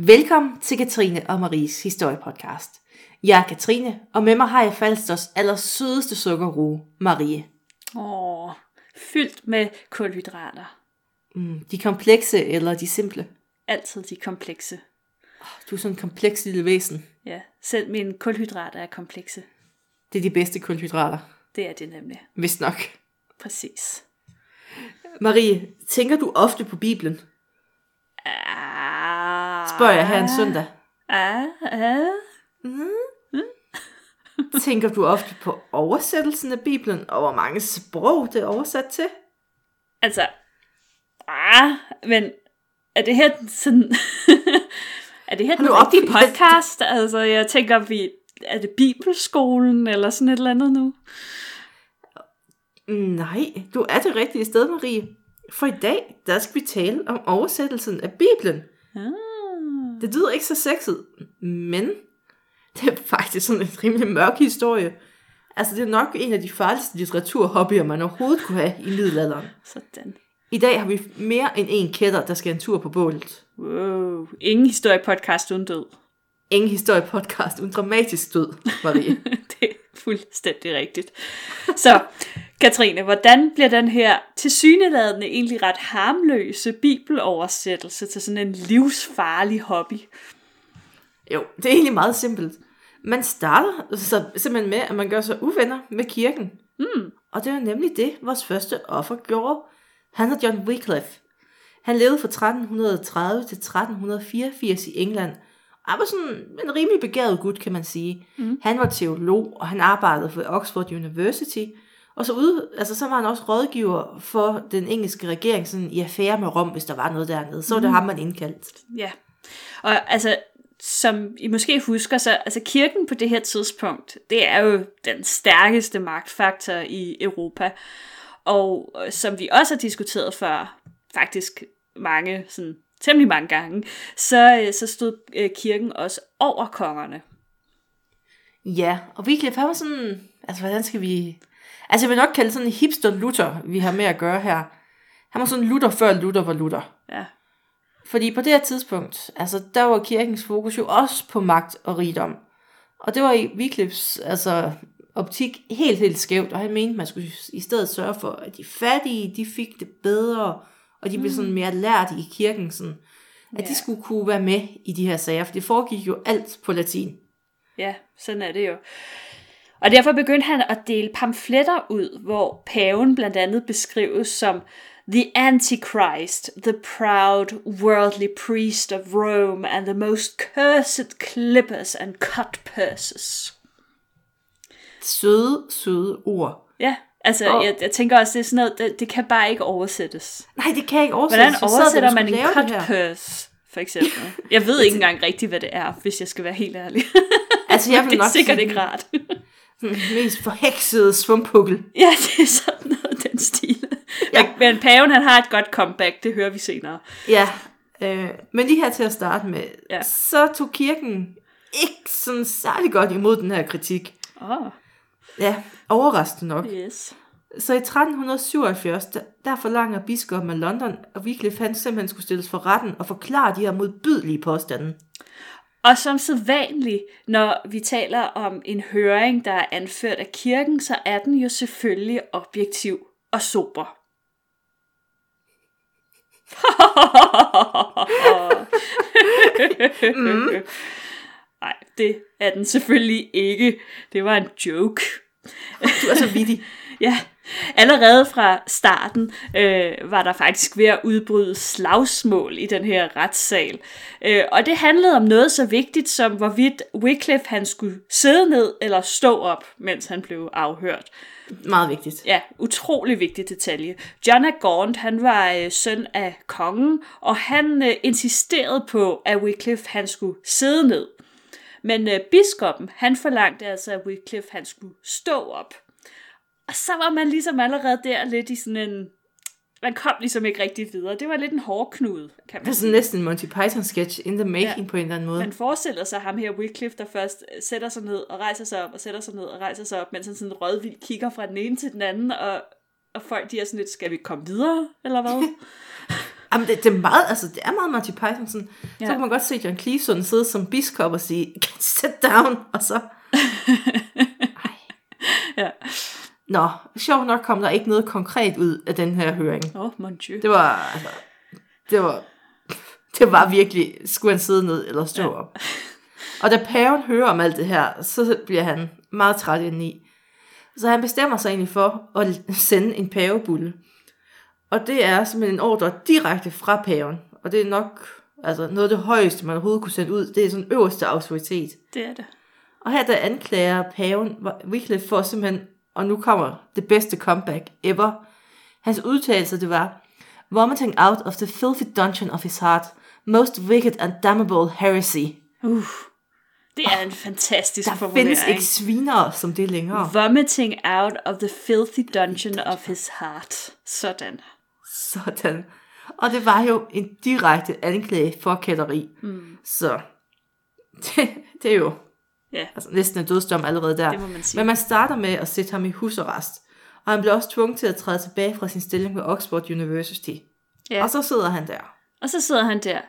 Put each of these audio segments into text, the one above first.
Velkommen til Katrine og Maries historiepodcast. Jeg er Katrine, og med mig har jeg Falsters allersødeste sukkerrue, Marie. Åh, fyldt med kulhydrater. Mm, de komplekse eller de simple? Altid de komplekse. Du er sådan en kompleks lille væsen. Ja, selv mine kulhydrater er komplekse. Det er de bedste kulhydrater, Det er det nemlig. hvis nok. Præcis. Marie, tænker du ofte på Bibelen? Ah, Spørger jeg her en søndag. Ah, ah. Tænker du ofte på oversættelsen af Bibelen, og hvor mange sprog det er oversat til? Altså, ah, men er det her sådan... er det her den rigtige podcast? Altså, jeg tænker, vi... Er det Bibelskolen eller sådan et eller andet nu? Nej, du er det rigtige sted, Marie. For i dag, der skal vi tale om oversættelsen af Bibelen. Ah. Det lyder ikke så sexet, men det er faktisk sådan en rimelig mørk historie. Altså, det er nok en af de farligste litteraturhobbyer, man overhovedet kunne have i middelalderen. Sådan. I dag har vi mere end en kætter, der skal en tur på bålet. Wow. Ingen historiepodcast uden død. Ingen historiepodcast uden dramatisk død, Marie. det er fuldstændig rigtigt. Så, Katrine, hvordan bliver den her tilsyneladende egentlig ret harmløse bibeloversættelse til sådan en livsfarlig hobby? Jo, det er egentlig meget simpelt. Man starter så simpelthen med, at man gør sig uvenner med kirken. Mm. Og det var nemlig det, vores første offer gjorde. Han hed John Wycliffe. Han levede fra 1330 til 1384 i England. Og han var sådan en rimelig begavet gut, kan man sige. Mm. Han var teolog, og han arbejdede for Oxford University. Og så, ude, altså, så var han også rådgiver for den engelske regering sådan, i affære med Rom, hvis der var noget dernede. Så var det ham, man indkaldt. Ja. Og altså, som I måske husker, så altså kirken på det her tidspunkt, det er jo den stærkeste magtfaktor i Europa. Og øh, som vi også har diskuteret før, faktisk mange, sådan temmelig mange gange, så, øh, så stod øh, kirken også over kongerne. Ja, og Wycliffe, han var sådan, altså hvordan skal vi... Altså jeg vil nok kalde sådan en hipster Luther, vi har med at gøre her. Han var sådan Luther før Luther var Luther. Ja. Fordi på det her tidspunkt, altså der var kirkens fokus jo også på magt og rigdom. Og det var i Wycliffes altså, optik helt, helt skævt, og han mente, man skulle i stedet sørge for, at de fattige, de fik det bedre, og de blev sådan mere lært i kirken, sådan, at Ja. de skulle kunne være med i de her sager, for det foregik jo alt på latin. Ja, sådan er det jo. Og derfor begyndte han at dele pamfletter ud, hvor paven blandt andet beskrives som The Antichrist, the proud worldly priest of Rome, and the most cursed clippers and cut purses. Søde, søde ord. Ja, altså Og- jeg, jeg tænker også, det er sådan noget, det, det kan bare ikke oversættes. Nej, det kan ikke oversætte. Hvordan oversætter man en cut purse, for eksempel? Jeg ved ikke engang rigtigt, hvad det er, hvis jeg skal være helt ærlig. Altså, jeg vil det er nok sikkert sige, ikke rart. Mest forheksede svumpukkel. Ja, det er sådan noget den stil. Ja. Men, men paven, han har et godt comeback, det hører vi senere. Ja, øh, men lige her til at starte med, Ja. så tog kirken ikke sådan særlig godt imod den her kritik. Åh, oh, Ja, overraskende nok. yes. Så i 1377, der, der forlanger biskoppen af London, at Wycliffe han simpelthen skulle stilles for retten og forklare de her modbydelige påstande. Og som sædvanligt, når vi taler om en høring, der er anført af kirken, så er den jo selvfølgelig objektiv og sober. mm. Nej, det er den selvfølgelig ikke. Det var en joke. Du er så vittig. Ja, allerede fra starten øh, var der faktisk ved at udbryde slagsmål i den her retssal. Øh, og det handlede om noget så vigtigt som, hvorvidt Wycliffe han skulle sidde ned eller stå op, mens han blev afhørt. Meget vigtigt. Ja, utrolig vigtig detalje. John af Gaunt, han var øh, søn af kongen, og han øh, insisterede på, at Wycliffe han skulle sidde ned. Men øh, biskoppen, han forlangte altså, at Wycliffe han skulle stå op. Og så var man ligesom allerede der lidt i sådan en... Man kom ligesom ikke rigtig videre. Det var lidt en hårdknude, kan Det man er sådan næsten en Monty Python sketch in the making ja. på en eller anden måde. man forestiller sig ham her, Wycliffe, der først øh, sætter sig ned og rejser sig op, og sætter sig ned og rejser sig op, mens han sådan rødvildt kigger fra den ene til den anden, og, og folk de er sådan lidt, skal vi komme videre, eller hvad? Jamen, det, det, er meget, altså, det er meget Monty Python. Sådan. Ja. Så kan man godt se John Cleese sidde som biskop og sige, sit down, og så... Ja. Nå, sjovt nok kom der ikke noget konkret ud af den her høring. Åh, oh, mon dieu. Det var, altså, det var, det var virkelig, skulle han sidde ned eller stå ja. op. Og da paven hører om alt det her, så bliver han meget træt indeni. Så han bestemmer sig egentlig for at sende en pavebulle. Og det er simpelthen en ordre direkte fra paven. Og det er nok altså noget af det højeste, man overhovedet kunne sende ud. Det er sådan øverste autoritet. Det er det. Og her der anklager paven Wycliffe for simpelthen, og nu kommer det bedste comeback ever. Hans udtalelse det var, vomiting out of the filthy dungeon of his heart, most wicked and damnable heresy. Uh, det er en fantastisk Der formulering. findes ikke svinere som det længere. Vomiting out of the filthy dungeon of his heart. Sådan. Sådan. Og det var jo en direkte anklage for kætteri. Mm. Så det, det er jo Ja, altså, næsten en dødsdom allerede der. Det må man sige. Men man starter med at sætte ham i husarrest. Og han bliver også tvunget til at træde tilbage fra sin stilling ved Oxford University. Ja. Og så sidder han der. Og så sidder han der.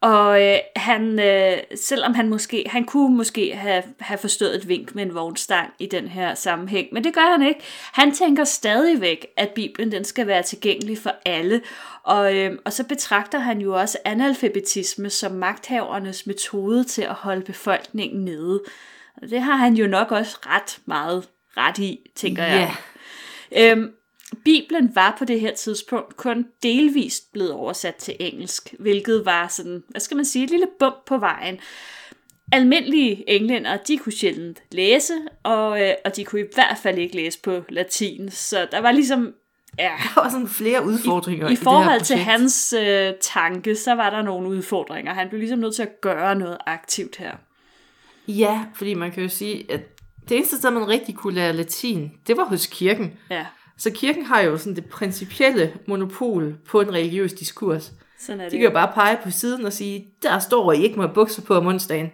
Og øh, han, øh, selvom han måske, han kunne måske have, have forstået et vink med en vognstang i den her sammenhæng, men det gør han ikke. Han tænker stadigvæk, at Bibelen den skal være tilgængelig for alle. Og, øh, og så betragter han jo også analfabetisme som magthavernes metode til at holde befolkningen nede. Og det har han jo nok også ret meget ret i, tænker jeg. Ja. Øhm, Bibelen var på det her tidspunkt kun delvist blevet oversat til engelsk, hvilket var sådan, hvad skal man sige, et lille bump på vejen. Almindelige englænder, de kunne sjældent læse, og, øh, og de kunne i hvert fald ikke læse på latin, så der var ligesom, ja, Der var sådan flere udfordringer i, i, i forhold det til hans øh, tanke, så var der nogle udfordringer. Han blev ligesom nødt til at gøre noget aktivt her. Ja, fordi man kan jo sige, at det eneste sted, man rigtig kunne lære latin, det var hos kirken. Ja, Så kirken har jo sådan det principielle monopol på en religiøs diskurs. sådan er De det. kan jo bare pege på siden og sige, der står, I ikke have bukser på om onsdagen.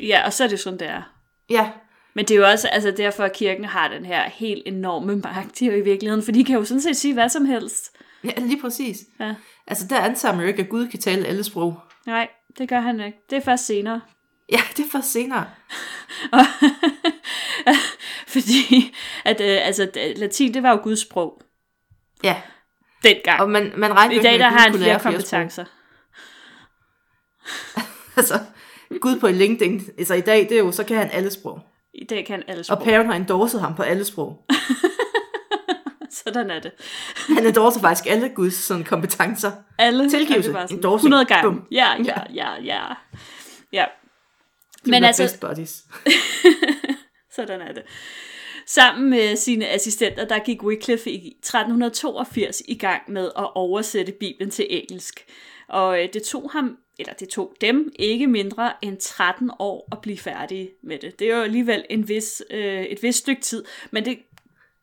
Ja, og så er det sådan, det er. Ja, Men det er jo også altså derfor, at kirken har den her helt enorme magt i virkeligheden, for de kan jo sådan set sige hvad som helst. ja lige præcis. Ja. Altså, der antager man jo ikke, at Gud kan tale alle sprog. Nej, det gør han ikke. Det er først senere. Ja, det er først senere. Fordi at, øh, altså, latin, det var jo Guds sprog Ja, dengang. og man, man regner I dag, ikke der med, har han flere kompetencer. Altså, Gud på LinkedIn, altså i dag, det er jo, så kan han alle sprog. I dag kan han alle Og sprog. paven har endorset ham på alle sprog. Sådan er det. Han endorser faktisk alle Guds sådan, kompetencer. Alle Tilgivelse, sådan endorsing, 100 gange. bum. Ja, ja, ja, ja. Ja, Men altså- best buddies. Sådan er det. Sammen med sine assistenter, der gik Wycliffe i 1382 i gang med at oversætte Bibelen til engelsk. Og øh, det tog ham, eller det tog dem, ikke mindre end 13 år at blive færdige med det. Det er jo alligevel en vis, øh, et vis stykke tid, men det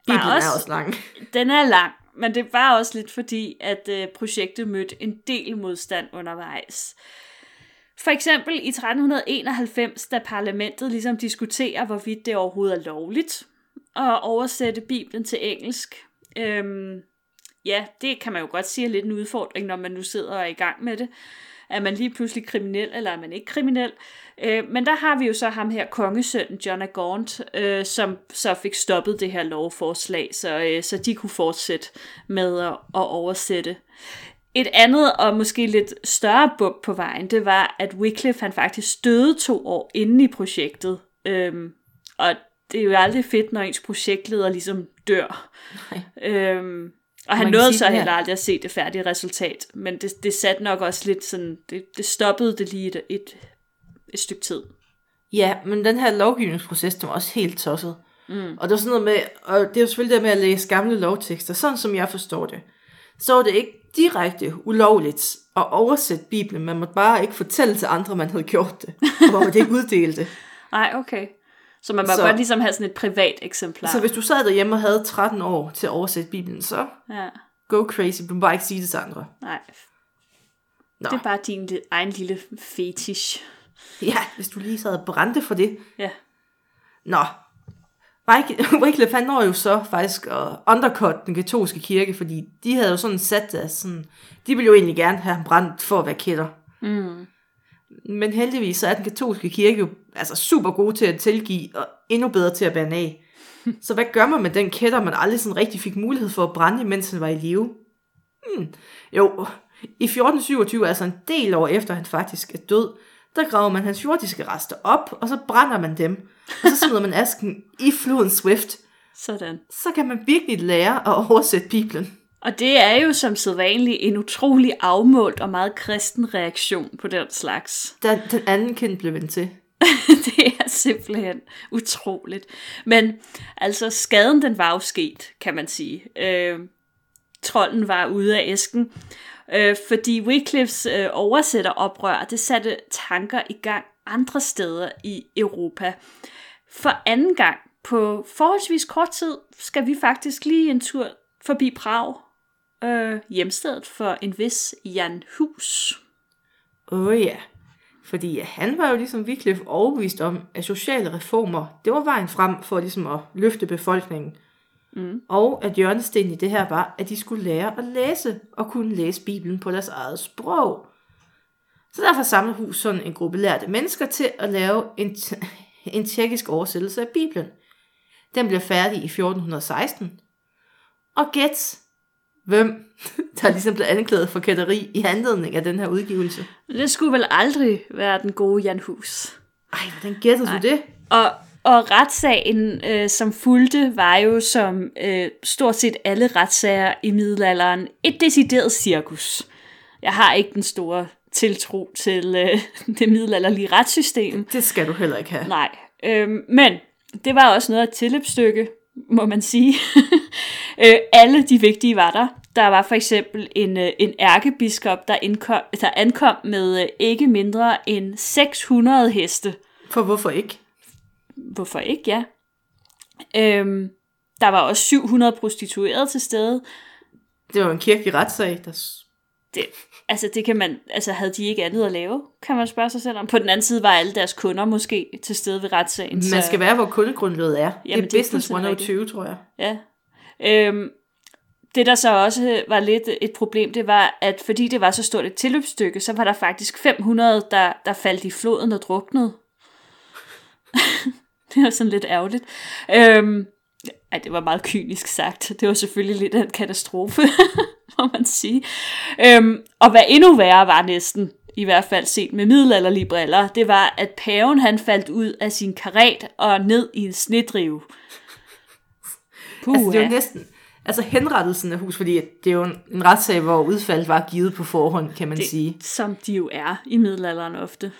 var Bibelen også, er også lang. den er lang, men det var også lidt fordi, at øh, projektet mødte en del modstand undervejs. For eksempel i 1391, da parlamentet ligesom diskuterer, hvorvidt det overhovedet er lovligt at oversætte Bibelen til engelsk. Øhm, ja, det kan man jo godt sige er lidt en udfordring, når man nu sidder og er i gang med det. Er man lige pludselig kriminel, eller er man ikke kriminel? Øh, men der har vi jo så ham her, kongesønnen John af Gaunt, øh, som så fik stoppet det her lovforslag, så, øh, så de kunne fortsætte med at, at oversætte. Et andet og måske lidt større bump på vejen, det var, at Wycliffe han faktisk døde to år inde i projektet. Øhm, og det er jo aldrig fedt, når ens projektleder ligesom dør. Nej. Øhm, og han nåede så heller aldrig at se det færdige resultat. Men det, det satte nok også lidt sådan, det, det stoppede det lige et, et, et stykke tid. Ja, men den her lovgivningsproces, den var også helt tosset. Mm. Og det var sådan noget med, og det er jo selvfølgelig det med at læse gamle lovtekster, sådan som jeg forstår det. Så var det ikke direkte ulovligt at oversætte Bibelen, man måtte bare ikke fortælle til andre, man havde gjort det, og man måtte ikke uddele det. Nej, okay. Så man må Så- godt ligesom have sådan et privat eksemplar. Så hvis du sad derhjemme og havde 13 år til at oversætte Bibelen, så Ja, go crazy, du må bare ikke sige det til andre. nej. Nå. Det er bare din egen lille fetish. Ja, hvis du lige sad og brændte for det. Ja. Nå. Wycliffe han når jo så faktisk at undercut den katolske kirke, fordi de havde jo sådan sat det sådan, de ville jo egentlig gerne have ham brændt for at være kætter. Mm. Men heldigvis så er den katolske kirke jo altså super god til at tilgive, og endnu bedre til at bære af. Så hvad gør man med den kætter, man aldrig sådan rigtig fik mulighed for at brænde, mens han var i live? Hmm. Jo, i 1427, altså en del år efter han faktisk er død, der graver man hans jordiske rester op, og så brænder man dem. Og så smider man asken i floden Swift. Sådan. Så kan man virkelig lære at oversætte Bibelen. Og det er jo som sædvanligt en utrolig afmålt og meget kristen reaktion på den slags. Da den anden kind blev vendt til. det er simpelthen utroligt. Men altså, skaden den var jo sket, kan man sige. Øh, trolden var ude af æsken, øh, fordi Wycliffes øh, oversætteroprør, det satte tanker i gang andre steder i Europa. For anden gang på forholdsvis kort tid skal vi faktisk lige en tur forbi Prag, øh, hjemstedet for en vis Jan Hus. Åh oh, ja, fordi han var jo ligesom Wycliffe overbevist om, at sociale reformer, det var vejen frem for ligesom at løfte befolkningen. Mm. Og at hjørnestenen i det her var, at de skulle lære at læse og kunne læse Bibelen på deres eget sprog. Så derfor samlede hus sådan en gruppe lærte mennesker til at lave en, en tjekkisk oversættelse af Bibelen. Den blev færdig i 1416. Og gæt, hvem der ligesom blev anklaget for kætteri i anledning af den her udgivelse. Det skulle vel aldrig være den gode Jan Hus. Ej, hvordan gætter du det? Og, og retssagen, øh, som fulgte, var jo som øh, stort set alle retssager i middelalderen et decideret cirkus. Jeg har ikke den store tiltro til øh, det middelalderlige retssystem. Det skal du heller ikke have. Nej, øh, men det var også noget af et tilløbsstykke, må man sige. øh, alle de vigtige var der. Der var for eksempel en, øh, en ærkebiskop, der, indkom, der ankom med øh, ikke mindre end 600 heste. For hvorfor ikke? Hvorfor ikke, ja. Øhm, der var også 700 prostituerede til stede. Det var en kirkelig retssag, der... Det, altså, det kan man, altså, havde de ikke andet at lave, kan man spørge sig selv om. På den anden side var alle deres kunder måske til stede ved retssagen. Man skal være, hvor kundegrundlaget er. Jamen, det er det business fuldstændig 120, tror jeg. Ja. Øhm, det, der så også var lidt et problem, det var, at fordi det var så stort et tilløbsstykke, så var der faktisk 500, der, der faldt i floden og druknede. Det var sådan lidt ærgerligt. Øhm, ej, det var meget kynisk sagt. Det var selvfølgelig lidt af en katastrofe, må man sige. Øhm, og hvad endnu værre var næsten, i hvert fald set med middelalderlige briller, det var, at paven han faldt ud af sin karet og ned i en snedrive. Puh, altså, det jo næsten... Altså henrettelsen af hus, fordi det er jo en, en retssag, hvor udfaldet var givet på forhånd, kan man det, sige. Som de jo er i middelalderen ofte.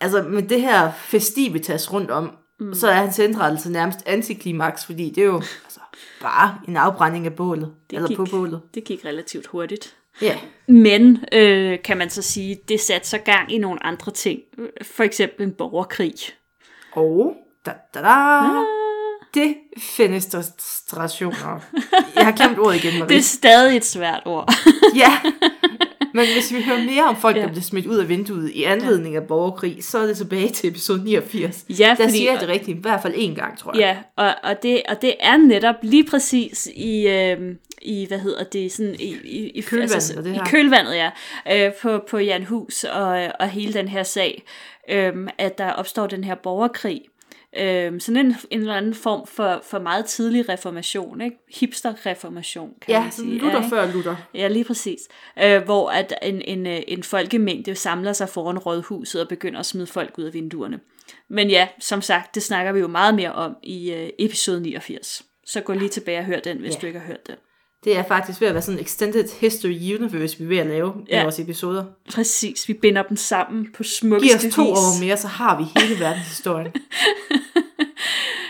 Altså med det her festivitas rundt om, mm. så er hans henrettelse nærmest antiklimaks, fordi det er jo altså, bare en afbrænding af bålet, Det eller gik, på bålet. Det gik relativt hurtigt. Ja, Men, øh, kan man så sige, det satte så gang i nogle andre ting. For eksempel en borgerkrig. og da, da, da, defenestrationer. Jeg har glemt ordet igen, Marie. Det er stadig et svært ord. Ja, men hvis vi hører mere om folk, Ja. der bliver smidt ud af vinduet i anledning af borgerkrig, så er det tilbage til episode 89. Ja, Der fordi- siger jeg det rigtigt, i hvert fald én gang, tror jeg. Ja, og, og, det, og det er netop lige præcis i, øh, i hvad hedder det, sådan i, i, i Kølvandet af det i her. kølvandet, ja, øh, på, på Jan Hus og, og hele den her sag, øh, at der opstår den her borgerkrig. Øh, sådan en, en eller anden form for, for meget tidlig reformation, ikke? Hipster-reformation, kan Ja, man sige. Luther ikke? før Luther. Ja, lige præcis. Øh, hvor at en, en, øh, en folkemængde samler sig foran rådhuset og begynder at smide folk ud af vinduerne. Men ja, som sagt, det snakker vi jo meget mere om i øh, episode 89. Så gå lige tilbage og hør den, hvis Ja. du ikke har hørt den. Det er faktisk ved at være sådan en extended history universe, vi er ved at lave ja. I vores episoder. Præcis, vi binder dem sammen på Giv smukkeste os to vis. år mere, så har vi hele verdenshistorien.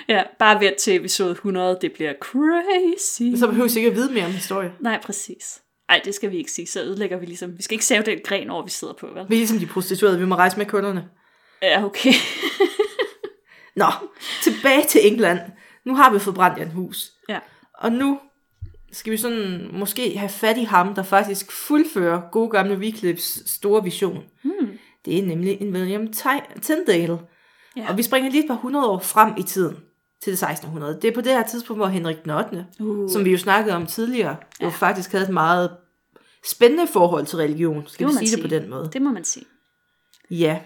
Ja, bare vent til episode 100, det bliver crazy. så behøver vi ikke at vide mere om historie. Nej, præcis. Ej, det skal vi ikke sige, så ødelægger vi ligesom... Vi skal ikke save den gren over, vi sidder på, vel? Vi er ligesom de prostituerede, vi må rejse med kunderne. Ja, okay. Nå, tilbage til England. Nu har vi fået brændt Jan Hus. ja. Og nu skal vi sådan måske have fat i ham, der faktisk fuldfører gode gamle Wycliffes store vision. Hmm. Det er nemlig en William Ty- Tyndale. Ja. Og vi springer lige et par hundrede år frem i tiden til det 1600. Det er på det her tidspunkt, hvor Henrik den 8., Uh. som vi jo snakkede om tidligere, jo faktisk havde et meget spændende forhold til religion. Skal vi man sige det på sige. den måde? Det må man sige. Ja.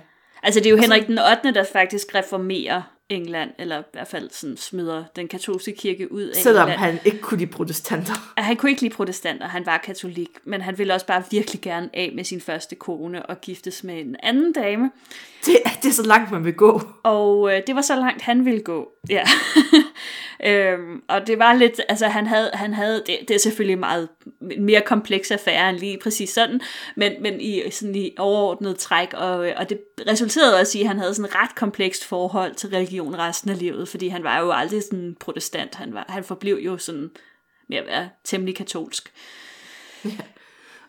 Altså, det er jo Henrik den 8., der faktisk reformerer England, eller i hvert fald sådan smider den katolske kirke ud af Selvom England. han ikke kunne lide protestanter. At Han kunne ikke lide protestanter, han var katolik, men han ville også bare virkelig gerne af med sin første kone og giftes med en anden dame. Det, er- det er så langt, man vil gå. Og øh, det var så langt, han ville gå. Ja. øhm, og det var lidt, altså han havde, han havde det, det er selvfølgelig meget mere kompleks affære end lige præcis sådan, men, men i, sådan i overordnet træk, og, og det resulterede også i, at han havde sådan et ret komplekst forhold til religion resten af livet, fordi han var jo aldrig sådan protestant, han, var, han forblev jo sådan med at være temmelig katolsk.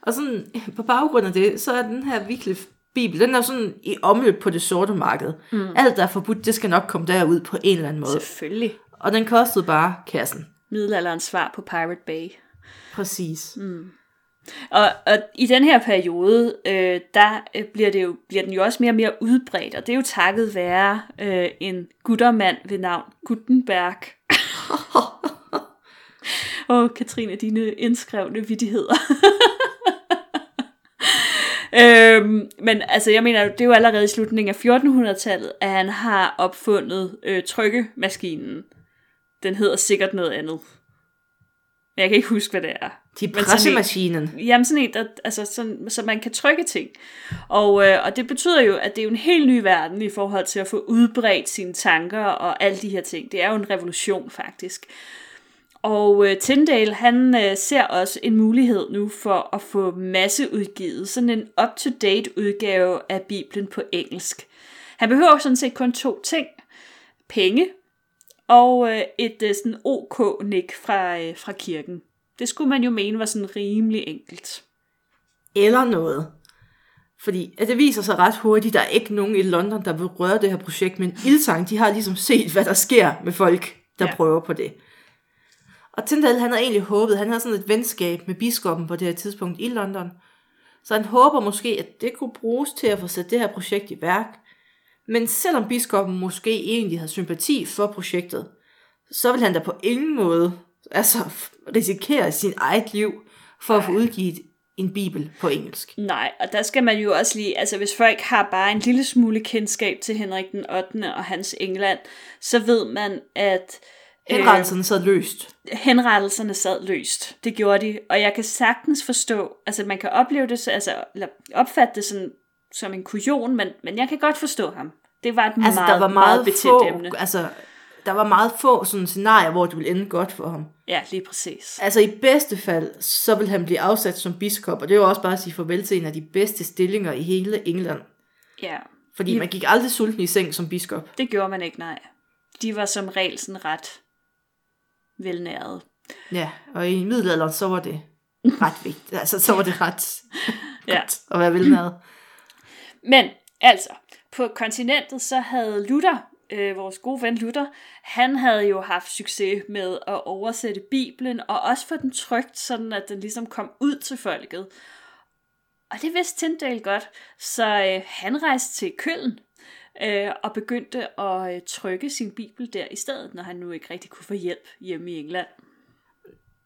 Og sådan, på baggrund af det, så er den her Wycliffe Bibel, den er sådan i omløb på det sorte marked. Mm. Alt, der er forbudt, det skal nok komme derud på en eller anden måde. Selvfølgelig. Og den kostede bare kassen. Middelalderens svar på Pirate Bay. Præcis. Mm. Og, og i den her periode, øh, der øh, bliver, det jo, bliver den jo også mere og mere udbredt, og det er jo takket være øh, en guttermand ved navn Gutenberg. og Katrine, dine indskrevne vittigheder. øhm, men altså, jeg mener, det er jo allerede i slutningen af 1400-tallet, at han har opfundet øh, trykkemaskinen. Den hedder sikkert noget andet. Men Jeg kan ikke huske, hvad det er. De Men sådan en- pressemaskinen. Jamen sådan en, der, altså sådan, så man kan trykke ting. Og, øh, og det betyder jo, at det er jo en helt ny verden i forhold til at få udbredt sine tanker og alle de her ting. Det er jo en revolution faktisk. Og øh, Tyndale, han øh, ser også en mulighed nu for at få masseudgivet sådan en up-to-date udgave af Bibelen på engelsk. Han behøver sådan set kun to ting. Penge og øh, et øh, sådan OK-nik fra, øh, fra kirken. Det skulle man jo mene var sådan rimelig enkelt. Eller noget. Fordi at det viser sig ret hurtigt, der er ikke nogen i London, der vil røre det her projekt med en ildtang. De har ligesom set, hvad der sker med folk, der ja. prøver på det. Og Tyndale, han havde egentlig håbet, han havde sådan et venskab med biskoppen på det her tidspunkt i London. Så han håber måske, at det kunne bruges til at få sat det her projekt i værk. Men selvom biskoppen måske egentlig havde sympati for projektet, så vil han da på ingen måde altså, risikere sin eget liv for at få udgivet en bibel på engelsk. Nej, og der skal man jo også lige, altså hvis folk har bare en lille smule kendskab til Henrik den 8. og hans England, så ved man, at Henrettelserne sad løst. Henrettelserne sad løst. Det gjorde de, og jeg kan sagtens forstå, altså man kan opleve det, så- altså, eller opfatte det sådan, som en kujon, men, men jeg kan godt forstå ham. Det var et Altså, meget, der var meget meget, betændt få, emne. altså, der var meget få sådan scenarier, hvor det ville ende godt for ham. Ja, lige præcis. Altså i bedste fald, så vil han blive afsat som biskop, og det er jo også bare at sige farvel til en af de bedste stillinger i hele England. Ja, Fordi man gik aldrig sulten i seng som biskop. det gjorde man ikke, nej. De var som regel sådan ret velnæret. Ja, og i middelalderen, så var det ret vigtigt. Altså, så var det ret Ja. godt at være velnæret. Men altså, på kontinentet så havde Luther, øh, vores gode ven Luther, han havde jo haft succes med at oversætte Bibelen, og også få den trygt, sådan at den ligesom kom ud til folket. Og det vidste Tyndale godt, så øh, han rejste til Køln øh, og begyndte at øh, trykke sin bibel der i stedet, når han nu ikke rigtig kunne få hjælp hjemme i England.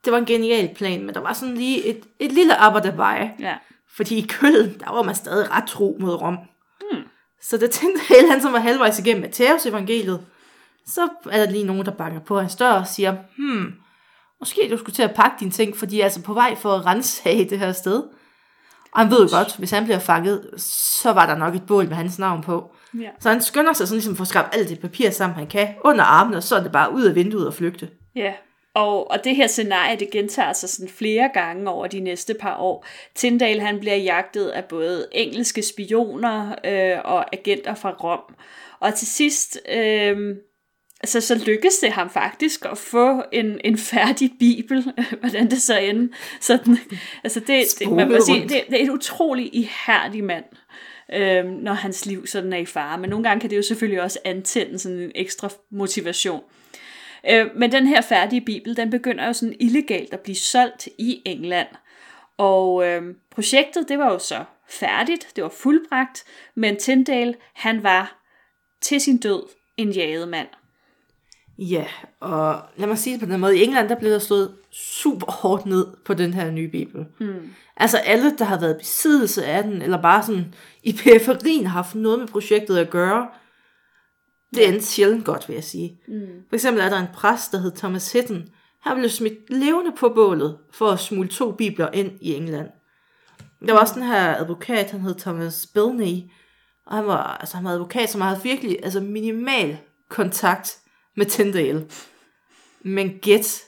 Det var en genial plan, men der var sådan lige et, et lille dabei. Ja. Fordi i Køln, der var man stadig ret tro mod Rom. Hmm. Så det tænkte hele han, som var halvvejs igennem Matteus evangeliet, så er der lige nogen, der banker på hans dør og siger, hmm, måske du skulle til at pakke dine ting, for de er altså på vej for at rensage det her sted. Og han ved jo godt, hvis han bliver fanget, så var der nok et bål med hans navn på. Ja. Så han skynder sig sådan ligesom for at skrabe alt det papir sammen, han kan, under armene, og så er det bare ud af vinduet og flygte. Ja, og, og det her scenarie, det gentager sig sådan flere gange over de næste par år. Tyndale, han bliver jagtet af både engelske spioner øh, og agenter fra Rom. Og til sidst, øh, altså, så lykkes det ham faktisk at få en, en færdig bibel, hvordan det så end. Sådan, altså det, det, man må sige, det, det er en utrolig ihærdig mand øh, når hans liv sådan er i fare. Men nogle gange kan det jo selvfølgelig også antænde sådan en ekstra motivation. Øh, men den her færdige bibel, den begynder jo sådan illegalt at blive solgt i England. Og øh, projektet, det var jo så færdigt, det var fuldbragt, men Tyndale, han var til sin død en jaget mand. Ja, og lad mig sige det på den måde. I England, der blev der slået super hårdt ned på den her nye bibel. Mm. Altså alle, der har været besiddelse af den, eller bare sådan i periferien har haft noget med projektet at gøre, det endte sjældent godt, vil jeg sige. Mm. For eksempel er der en præst, der hed Thomas Hitton. Han blev smidt levende på bålet for at smule to bibler ind i England. Der var også den her advokat, han hed Thomas Bilney, og han var, altså, han var advokat, som havde virkelig altså, minimal kontakt med Tyndale. Men gæt,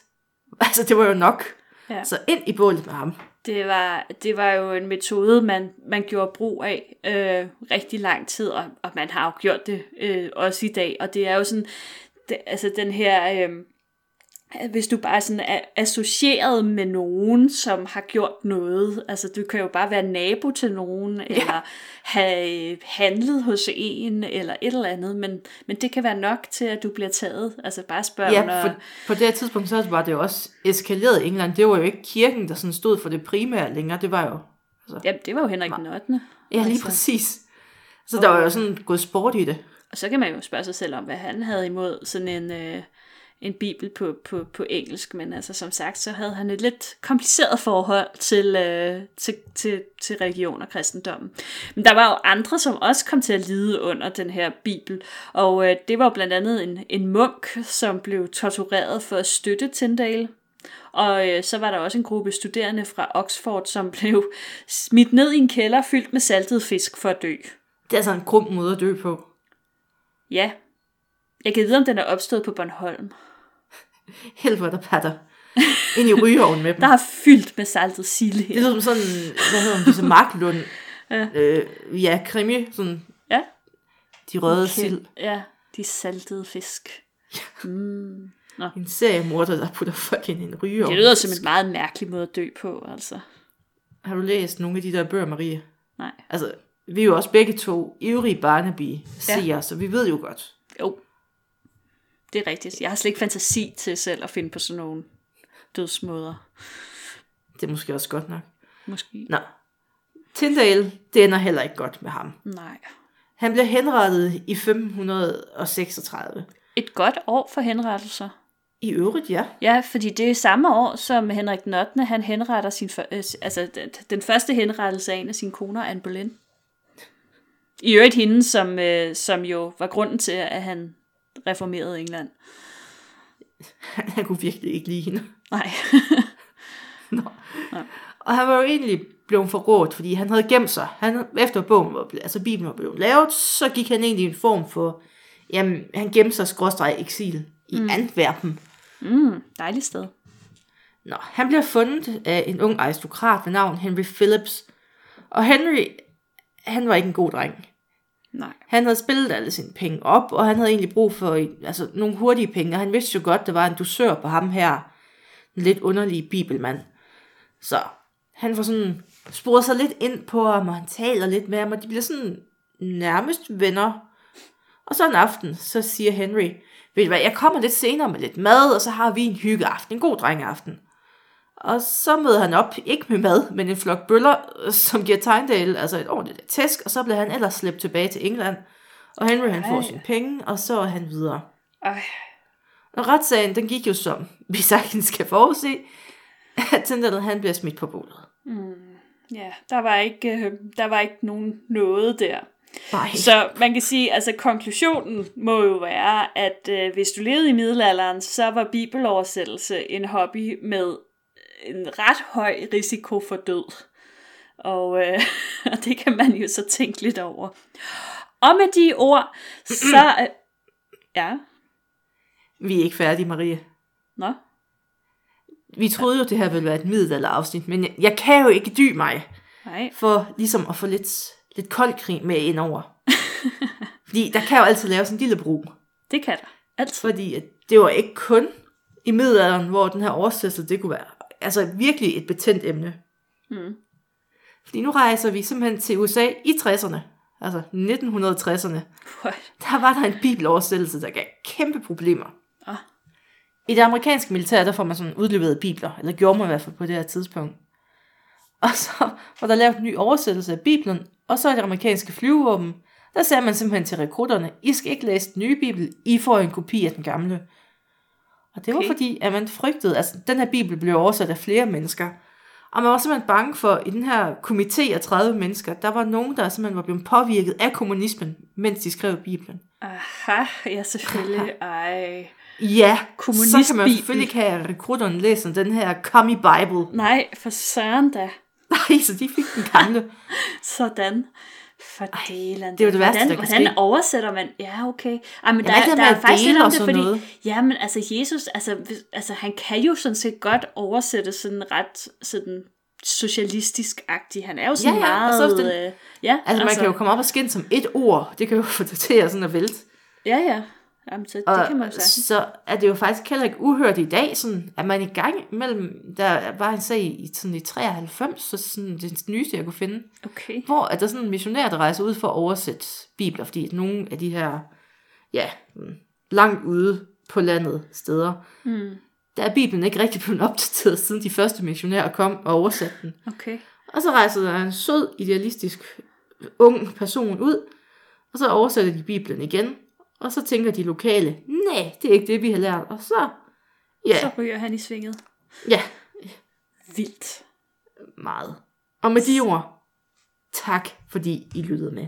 altså det var jo nok. Ja. Så ind i bålet med ham. Det var, det var jo en metode, man, man gjorde brug af øh, rigtig lang tid, og, og man har jo gjort det øh, også i dag. Og det er jo sådan, det, altså den her... Øh, hvis du bare sådan er associeret med nogen, som har gjort noget. Altså, du kan jo bare være nabo til nogen, ja. eller have handlet hos en, eller et eller andet, men, men det kan være nok til, at du bliver taget. Altså, bare spørg Ja, for, på det her tidspunkt, så var det jo også eskaleret i England. Det var jo ikke kirken, der sådan stod for det primære længere. Det var jo... Altså, ja, det var jo Henrik den 8. Ja, lige altså. præcis. Så der var jo sådan gået sport i det. Og så kan man jo spørge sig selv om, hvad han havde imod sådan en... Øh, en bibel på, på, på engelsk, men altså som sagt, så havde han et lidt kompliceret forhold til, øh, til, til, til religion og kristendommen. Men der var jo andre, som også kom til at lide under den her bibel, og øh, det var blandt andet en, en munk, som blev tortureret for at støtte Tyndale, og øh, så var der også en gruppe studerende fra Oxford, som blev smidt ned i en kælder fyldt med saltet fisk for at dø. Det er altså en grum måde at dø på. Ja. Jeg kan vide, om den er opstået på Bornholm. Helvede, der patter ind i rygeovnen med dem. Der er fyldt med saltet sild her. Det er som sådan, hvad hedder det, disse marklund. ja. Øh, ja, krimi, sådan. Ja. De røde okay. sild. Ja, de saltede fisk. Ja. Mm. Nå. En seriemorder, der putter folk ind i en rygeovn. Det lyder som en meget mærkelig måde at dø på, altså. Har du læst nogle af de der bøger, Marie? Nej. Altså, vi er jo også begge to ivrige barnaby ja. så vi ved jo godt. Jo det er rigtigt. Jeg har slet ikke fantasi til selv at finde på sådan nogle dødsmåder. Det er måske også godt nok. Måske. Nå. Tyndale, det ender heller ikke godt med ham. Nej. Han blev henrettet i 1536. Et godt år for henrettelser. I øvrigt, ja. Ja, fordi det er samme år, som Henrik 8. han henretter sin, øh, altså den, den første henrettelse af en af sine koner, Anne Boleyn. I øvrigt hende, som, øh, som jo var grunden til, at han reformerede England. Han kunne virkelig ikke lide hende. Nej. Nå. Ja. Og han var jo egentlig blevet forrådt, fordi han havde gemt sig. Han, efter bogen var, altså Bibelen var blevet lavet, så gik han egentlig i en form for, jamen, han gemte sig skråstreg eksil i mm. Antwerpen. Mm, dejligt sted. Nå, han bliver fundet af en ung aristokrat ved navn Henry Phillips. Og Henry, han var ikke en god dreng. Nej. Han havde spillet alle sine penge op, og han havde egentlig brug for altså, nogle hurtige penge, og han vidste jo godt, der var en dusør på ham her, en lidt underlig bibelmand. Så han får sådan sporet sig lidt ind på ham, og han taler lidt med ham, og de bliver sådan nærmest venner. Og så en aften, så siger Henry, ved du hvad, jeg kommer lidt senere med lidt mad, og så har vi en hyggeaften, en god drengeaften. Og så møder han op, ikke med mad, men en flok bøller, som giver Tyndale altså et ordentligt tæsk, og så bliver han ellers slæbt tilbage til England. Og Henry han får sine penge, og så er han videre. Ej. Og retssagen, den gik jo som vi sagtens skal forudse, at Tyndale han bliver smidt på bordet. Mm. Ja, der var ikke, øh, der var ikke nogen noget der. Nej. Så man kan sige, altså konklusionen må jo være, at øh, hvis du levede i middelalderen, så var bibeloversættelse en hobby med en ret høj risiko for død. Og, øh, og det kan man jo så tænke lidt over. Og med de ord, så... Øh, ja. Vi er ikke færdige, Marie. Nå? Vi troede jo, det her ville være et middelalderafsnit, men jeg, jeg kan jo ikke dy mig. Nej. For ligesom at få lidt, lidt kold krig med ind over. Fordi der kan jo altid laves en lille bro. Det kan der. Altid. Fordi det var ikke kun i middelalderen, hvor den her oversættelse, det kunne være altså virkelig et betændt emne. Mm. Fordi nu rejser vi simpelthen til USA i 60'erne, altså 1960'erne. What? Der var der en bibeloversættelse, der gav kæmpe problemer. Ah. I det amerikanske militær, der får man sådan udleveret bibler, eller gjorde man i hvert fald på det her tidspunkt. Og så var der lavet en ny oversættelse af Bibelen, og så er det amerikanske flyvevåben, der sagde man simpelthen til rekrutterne, I skal ikke læse den nye bibel, I får en kopi af den gamle. Og det var Okay. fordi, at man frygtede, altså den her bibel blev oversat af flere mennesker. Og man var simpelthen bange for, i den her komité af 30 mennesker, der var nogen, der simpelthen var blevet påvirket af kommunismen, mens de skrev Bibelen. Aha, ja selvfølgelig. Ej. Ja, så kan man selvfølgelig ikke have rekrutterne læse den her Commie Bible. Nej, for søren da. Nej, så de fik den gamle. Sådan. For delen. det er jo det værste, hvordan, der kan hvordan ske. oversætter man? Ja, okay. Ej, men der, er det der med er faktisk lidt om og det, fordi, noget? ja, men altså Jesus, altså, altså han kan jo sådan set godt oversætte sådan ret sådan socialistisk-agtig. Han er jo sådan Ja, ja, og meget... så også den- øh, ja, Altså, man kan jo komme op og skinne som et ord. Det kan jo få det til at sådan at vælte. Ja, ja. Jamen, så, Og det kan man jo sagtens. så er det jo faktisk heller ikke uhørt i dag, sådan, at man i gang mellem, der var en sag i, sådan i 93, så sådan det nyeste, jeg kunne finde, Okay. hvor at der er sådan en missionær, der rejser ud for at oversætte bibler, fordi nogle af de her, ja, mm, langt ude på landet steder, Hmm. der er Bibelen ikke rigtig blevet opdateret, siden de første missionærer kom og oversatte den. Okay. Og så rejser der en sød, idealistisk, ung person ud, og så oversætter de Bibelen igen, og så tænker de lokale, nej, det er ikke det, vi har lært. Og så, ja, Så ryger han i svinget. ja, Vildt. meget. Og med de ord, tak fordi I lyttede med.